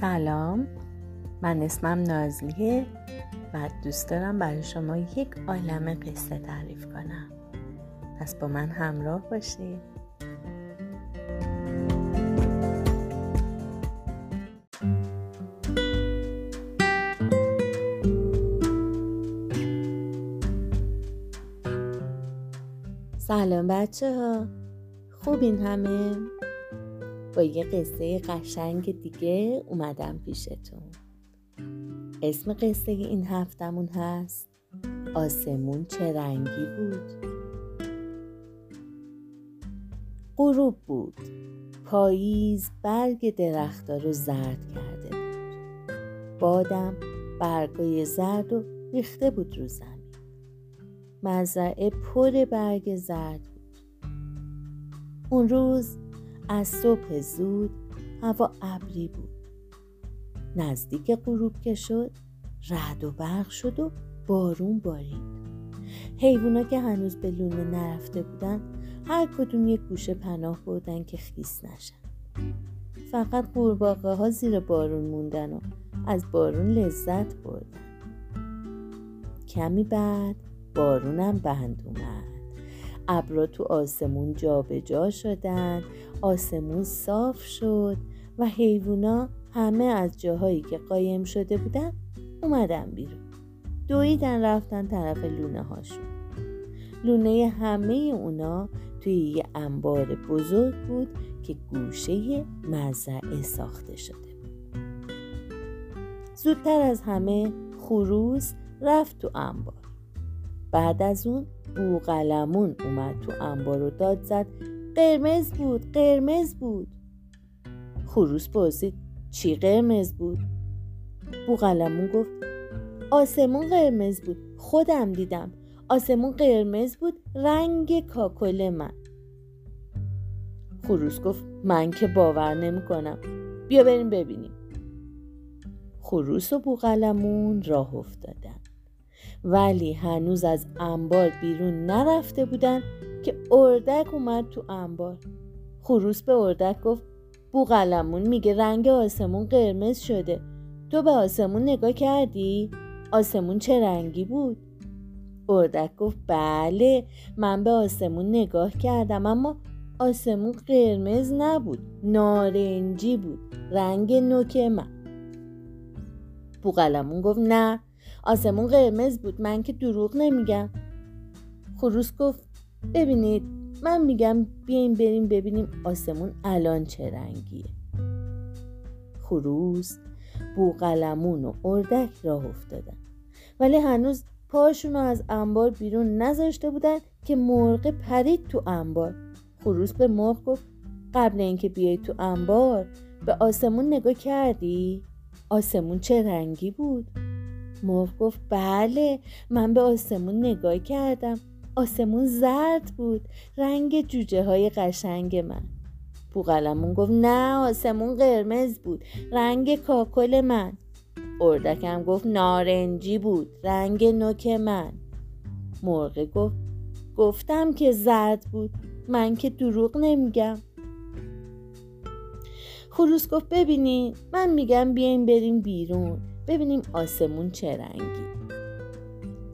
سلام. من اسمم نازلیه و دوست دارم برای شما یک عالم قصه تعریف کنم. پس با من همراه باشید. سلام بچه ها خوبین همه؟ یه قصه قشنگ دیگه اومدم پیشتون. اسم قصه این هفتمون هست آسمون چه رنگی بود. غروب بود. پاییز برگ درختها رو زرد کرده بود. بادم برگای زرد و ریخته بود رو زمین. مزرعه پر برگ زرد بود. اون روز از صبح زود هوا ابری بود. نزدیک غروب که شد رعد و برق شد و بارون بارید. حیوونا که هنوز به لونه نرفته بودن هر کدوم یک گوشه پناه بردن که خیس نشن. فقط قورباغه ها زیر بارون موندن و از بارون لذت بردن. کمی بعد بارونم بند اومد. ابرا تو آسمون جابجا جا شدن آسمون صاف شد و حیوونا همه از جاهایی که قایم شده بودن اومدن بیرون. دویدن رفتن طرف لونه هاشون. لونه همه اونا توی یه انبار بزرگ بود که گوشه مزرعه ساخته شده بود. زودتر از همه خروس رفت تو انبار. بعد از اون بوغلمون اومد تو انبار و داد زد. قرمز بود قرمز بود. خروس پرسید چی قرمز بود؟ بوغلمون گفت آسمون قرمز بود. خودم دیدم. آسمون قرمز بود رنگ کاکل من. خروس گفت من که باور نمی کنم بیا بریم ببینیم. خروس و بوغلمون راه افتادن. ولی هنوز از انبار بیرون نرفته بودن که اردک اومد تو انبار خروس به اردک گفت بوغلمون میگه رنگ آسمون قرمز شده تو به آسمون نگاه کردی؟ آسمون چه رنگی بود؟ اردک گفت بله من به آسمون نگاه کردم اما آسمون قرمز نبود نارنجی بود رنگ نوک من بوغلمون گفت نه آسمون قرمز بود. من که دروغ نمیگم. خروس گفت ببینید من میگم بیاین بریم ببینیم آسمون الان چه رنگیه. خروس بوغلمون و اردک راه افتادن. ولی هنوز پاشون رو از انبار بیرون نذاشته بودن که مرغ پرید تو انبار. خروس به مرغ گفت قبل اینکه بیای تو انبار به آسمون نگاه کردی؟ آسمون چه رنگی بود؟ مرغ گفت بله من به آسمون نگاه کردم. آسمون زرد بود رنگ جوجه های قشنگ من. بوغلمون گفت نه آسمون قرمز بود رنگ کاکل من. اردکم گفت نارنجی بود رنگ نوک من. مرغ گفت گفتم که زرد بود من که دروغ نمیگم. خروس گفت ببینین من میگم بیاین بریم بیرون. ببینیم آسمون چه رنگی.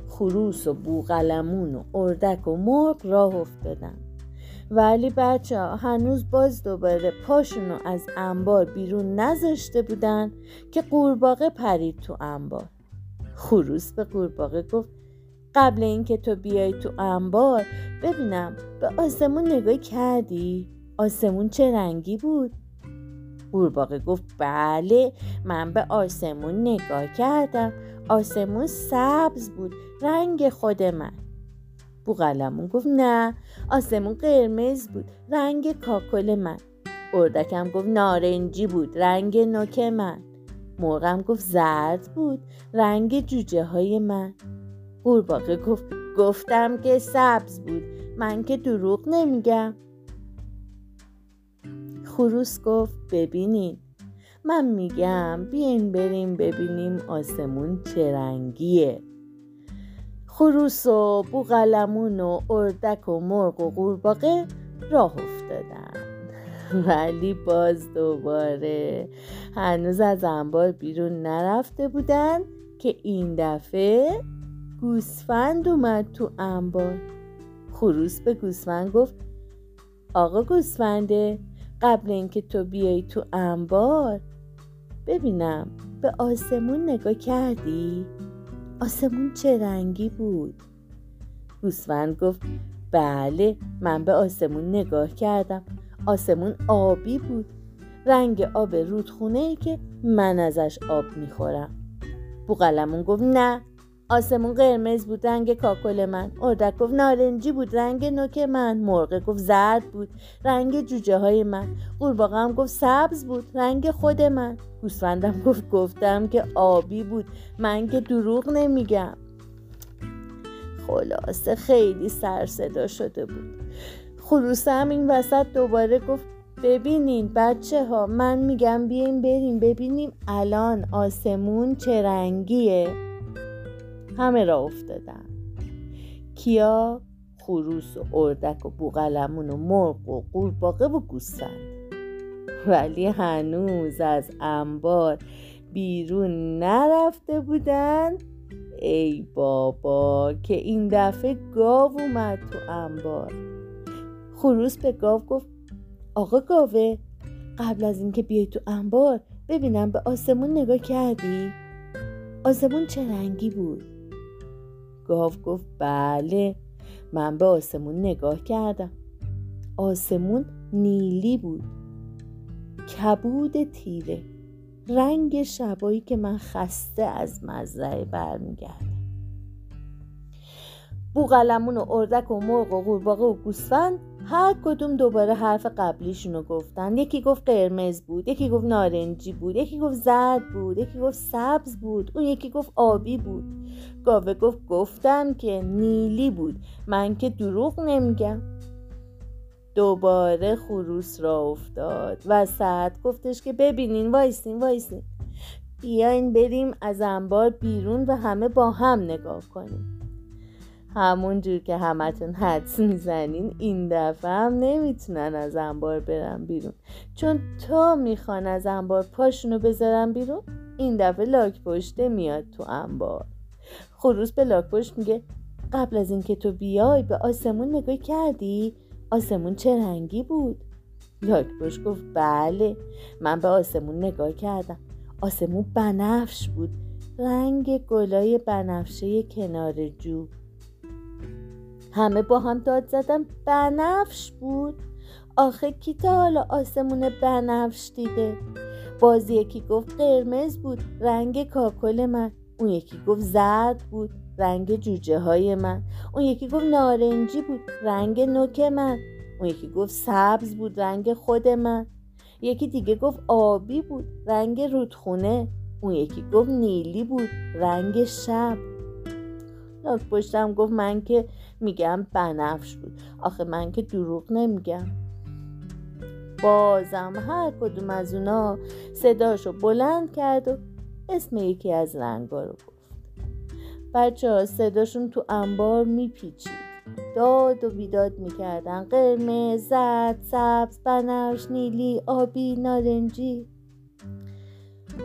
خروس و بوغلمون و اردک و مرغ راه افتادن. ولی بچه ها هنوز باز دوباره پاشونو از انبار بیرون نذاشته بودن که قورباغه پرید تو انبار. خروس به قورباغه گفت قبل اینکه تو بیای تو انبار ببینم به آسمون نگاه کردی؟ آسمون چه رنگی بود؟ قورباغه گفت بله من به آسمون نگاه کردم. آسمون سبز بود رنگ خود من. بوغلمون گفت نه آسمون قرمز بود رنگ کاکل من. اردکم گفت نارنجی بود رنگ نوک من. مرغم گفت زرد بود رنگ جوجه های من. قورباغه گفت گفتم که سبز بود من که دروغ نمیگم. خروس گفت ببینین. من میگم بیاین بریم ببینیم آسمون چه رنگیه. خروس و بوغلمون و اردک و مرغ و قورباغه راه افتادن. ولی باز دوباره هنوز از انبار بیرون نرفته بودن که این دفعه گوسفند اومد تو انبار. خروس به گوسفند گفت آقا گوسفنده قبل اینکه تو بیای تو انبار ببینم به آسمون نگاه کردی؟ آسمون چه رنگی بود؟ گوسفند گفت بله من به آسمون نگاه کردم آسمون آبی بود رنگ آب رودخونه ای که من ازش آب می‌خورم بوغلمون گفت نه آسمون قرمز بود رنگ کاکل من. اردک گفت نارنجی بود رنگ نوک من. مرغ گفت زرد بود رنگ جوجه های من. قورباغه هم گفت سبز بود رنگ خود من. گوسفندم گفت گفتم که آبی بود. من که دروغ نمیگم. خلاصه خیلی سر صدا شده بود. خروسه هم این وسط دوباره گفت ببینین بچه ها من میگم بیاین بریم ببینیم الان آسمون چه رنگیه. همه را افتادن. کیا خروس و اردک و بوغلمون و مرغ و قورباغه و گوسفند. ولی هنوز از انبار بیرون نرفته بودن. ای بابا که این دفعه گاو اومد تو انبار. خروس به گاو گفت آقا گاوه قبل از اینکه بیای تو انبار ببینم به آسمون نگاه کردی؟ آسمون چه رنگی بود؟ گاو گفت بله. من به آسمون نگاه کردم. آسمون نیلی بود. کبود تیره. رنگ شبایی که من خسته از مزرعه برمیگردم. بوغلمون و اردک و مرغ و قورباغه و گوسفند هر کدوم دوباره حرف قبلیشونو گفتن. یکی گفت قرمز بود یکی گفت نارنجی بود یکی گفت زرد بود یکی گفت سبز بود اون یکی گفت آبی بود. گاوه گفت گفتم که نیلی بود. من که دروغ نمیگم. دوباره خروس را افتاد و ساعت گفتش که ببینین وایسین وایسین. بیاین بریم از انبار بیرون و همه با هم نگاه کنیم. همون جور که همتون حدس می‌زنین این دفعه هم نمی‌تونن از انبار برن بیرون. چون تا می‌خوان از انبار پاشونو بذارن بیرون این دفعه لاک پشته میاد تو انبار. خروس به لاک پشت میگه قبل از اینکه تو بیای به آسمون نگاه کردی؟ آسمون چه رنگی بود؟ لاک پشت گفت بله. من به آسمون نگاه کردم. آسمون بنفش بود. رنگ گلای بنفشه کنار جو. همه با هم داد زدن بنفش بود. آخه کی تا حالا آسمون بنفش دیده؟ باز یکی گفت قرمز بود رنگ کاکل من. اون یکی گفت زرد بود رنگ جوجه های من. اون یکی گفت نارنجی بود رنگ نوک من. اون یکی گفت سبز بود رنگ خود من. یکی دیگه گفت آبی بود رنگ رودخونه. اون یکی گفت نیلی بود رنگ شب. لاک پشتم گفت من که میگم بنفش بود. آخه من که دروغ نمیگم. بازم هر کدوم از اونا صداشو بلند کرد و اسم یکی از رنگا رو گفت. بچه ها صداشون تو انبار میپیچید. داد و بیداد می‌کردن. قرمز زرد سبز بنفش نیلی آبی نارنجی.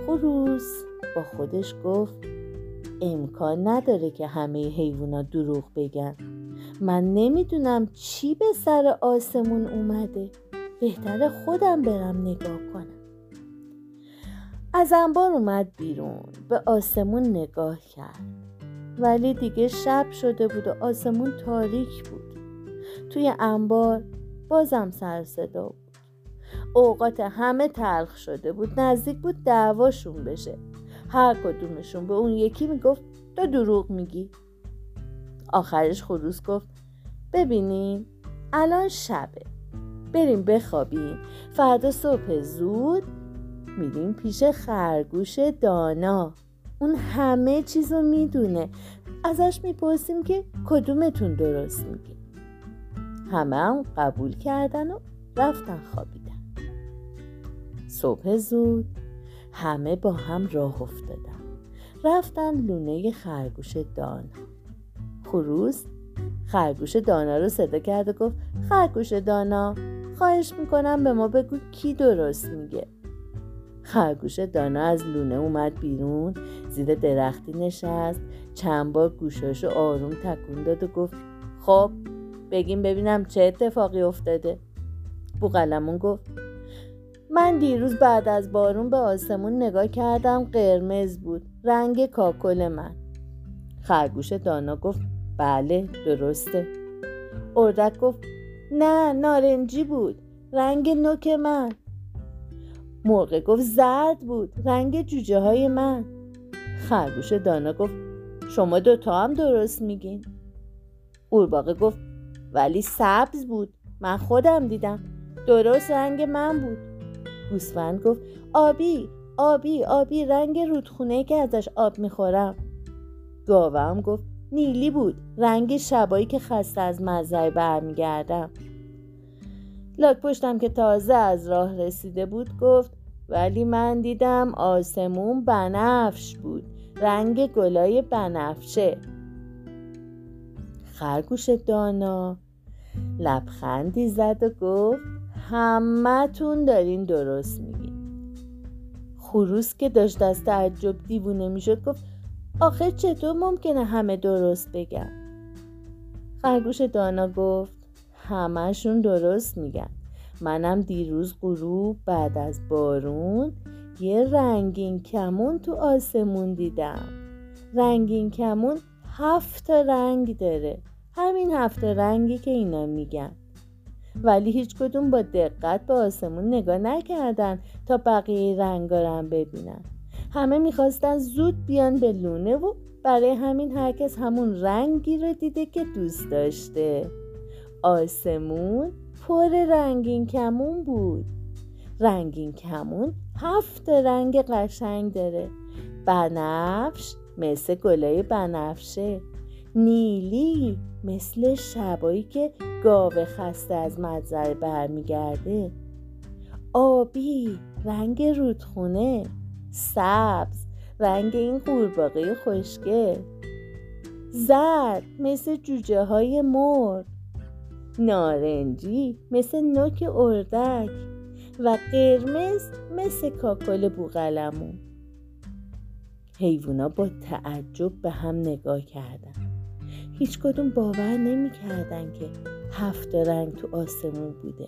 خروس با خودش گفت امکان نداره که همه حیوونا دروغ بگن. من نمی‌دونم چی به سر آسمون اومده. بهتر خودم برم نگاه کنم. از انبار اومد بیرون به آسمون نگاه کرد. ولی دیگه شب شده بود و آسمون تاریک بود. توی انبار بازم سر صدا بود. اوقات همه تلخ شده بود نزدیک بود دعواشون بشه. هر کدومشون به اون یکی می‌گفت تو دروغ میگی. آخرش خروس گفت ببینیم الان شبه. بریم بخوابیم. فردا صبح زود میریم پیش خرگوش دانا. اون همه چیزو می‌دونه. ازش می‌پرسیم که کدومتون درست میگی. همه هم قبول کردن و رفتن خوابیدن. صبح زود همه با هم راه افتادن. رفتن لونه خرگوش دانا. خروس. خرگوش دانا رو صدا کرد و گفت خرگوش دانا خواهش می‌کنم به ما بگو کی درست میگه. خرگوش دانا از لونه اومد بیرون زیر درختی نشست چند بار گوشاشو آروم تکون داد و گفت خب بگیم ببینم چه اتفاقی افتاده. بوغلمون گفت من دیروز بعد از بارون به آسمون نگاه کردم قرمز بود رنگ کاکل من. خرگوش دانا گفت بله درسته. اردک گفت نه نارنجی بود رنگ نوک من. مرغ گفت زرد بود رنگ جوجه های من. خرگوش دانا گفت شما دوتا هم درست میگین. قورباغه گفت ولی سبز بود من خودم دیدم درست رنگ من بود. گوسفند گفت آبی آبی آبی رنگ رودخونه که ازش آب می‌خورم. گاوه هم گفت نیلی بود. رنگ شبایی که خسته از مزرعه برمیگردم. لاک پشتم که تازه از راه رسیده بود گفت ولی من دیدم آسمون بنفش بود. رنگ گلای بنفشه. خرگوش دانا لبخندی زد و گفت همتون دارین درست میگین. خروس که داشت از تعجب دیوونه می‌شد گفت آخه چطور ممکنه همه درست بگن؟ خرگوش دانا گفت همهشون درست میگن. منم دیروز غروب بعد از بارون یه رنگین کمون تو آسمون دیدم. رنگین کمون هفت رنگ داره. همین هفت رنگی که اینا میگن. ولی هیچ کدوم با دقت به آسمون نگاه نکردن تا بقیه رنگا رو ببینن. همه می‌خواستن زود بیان به لونه و برای همین هرکس همون رنگی رو دیده که دوست داشته. آسمون پر رنگین کمون بود. رنگین کمون هفت رنگ قشنگ داره. بنفش مثل گلای بنفشه. نیلی مثل شبایی که گاوه خسته از مزرعه برمیگرده. آبی رنگ رودخونه. سبز رنگ این قورباغه خوشگه زرد مثل جوجه های مرغ. نارنجی مثل نوک اردک. و قرمز مثل کاکل بوغلمون حیوونا با تعجب به هم نگاه کردن. هیچ کدوم باور نمی‌کردن که هفت رنگ تو آسمون بوده.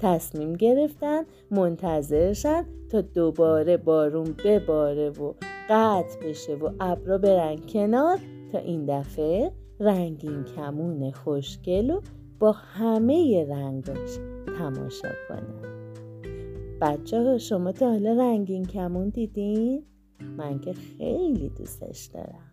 تصمیم گرفتن منتظرشن تا دوباره بارون بباره و قطع بشه و ابرا برن کنار تا این دفعه رنگین کمون خوشگل و با همه رنگاش تماشا کنن بچه ها شما تا حالا رنگین کمون دیدین؟ من که خیلی دوستش دارم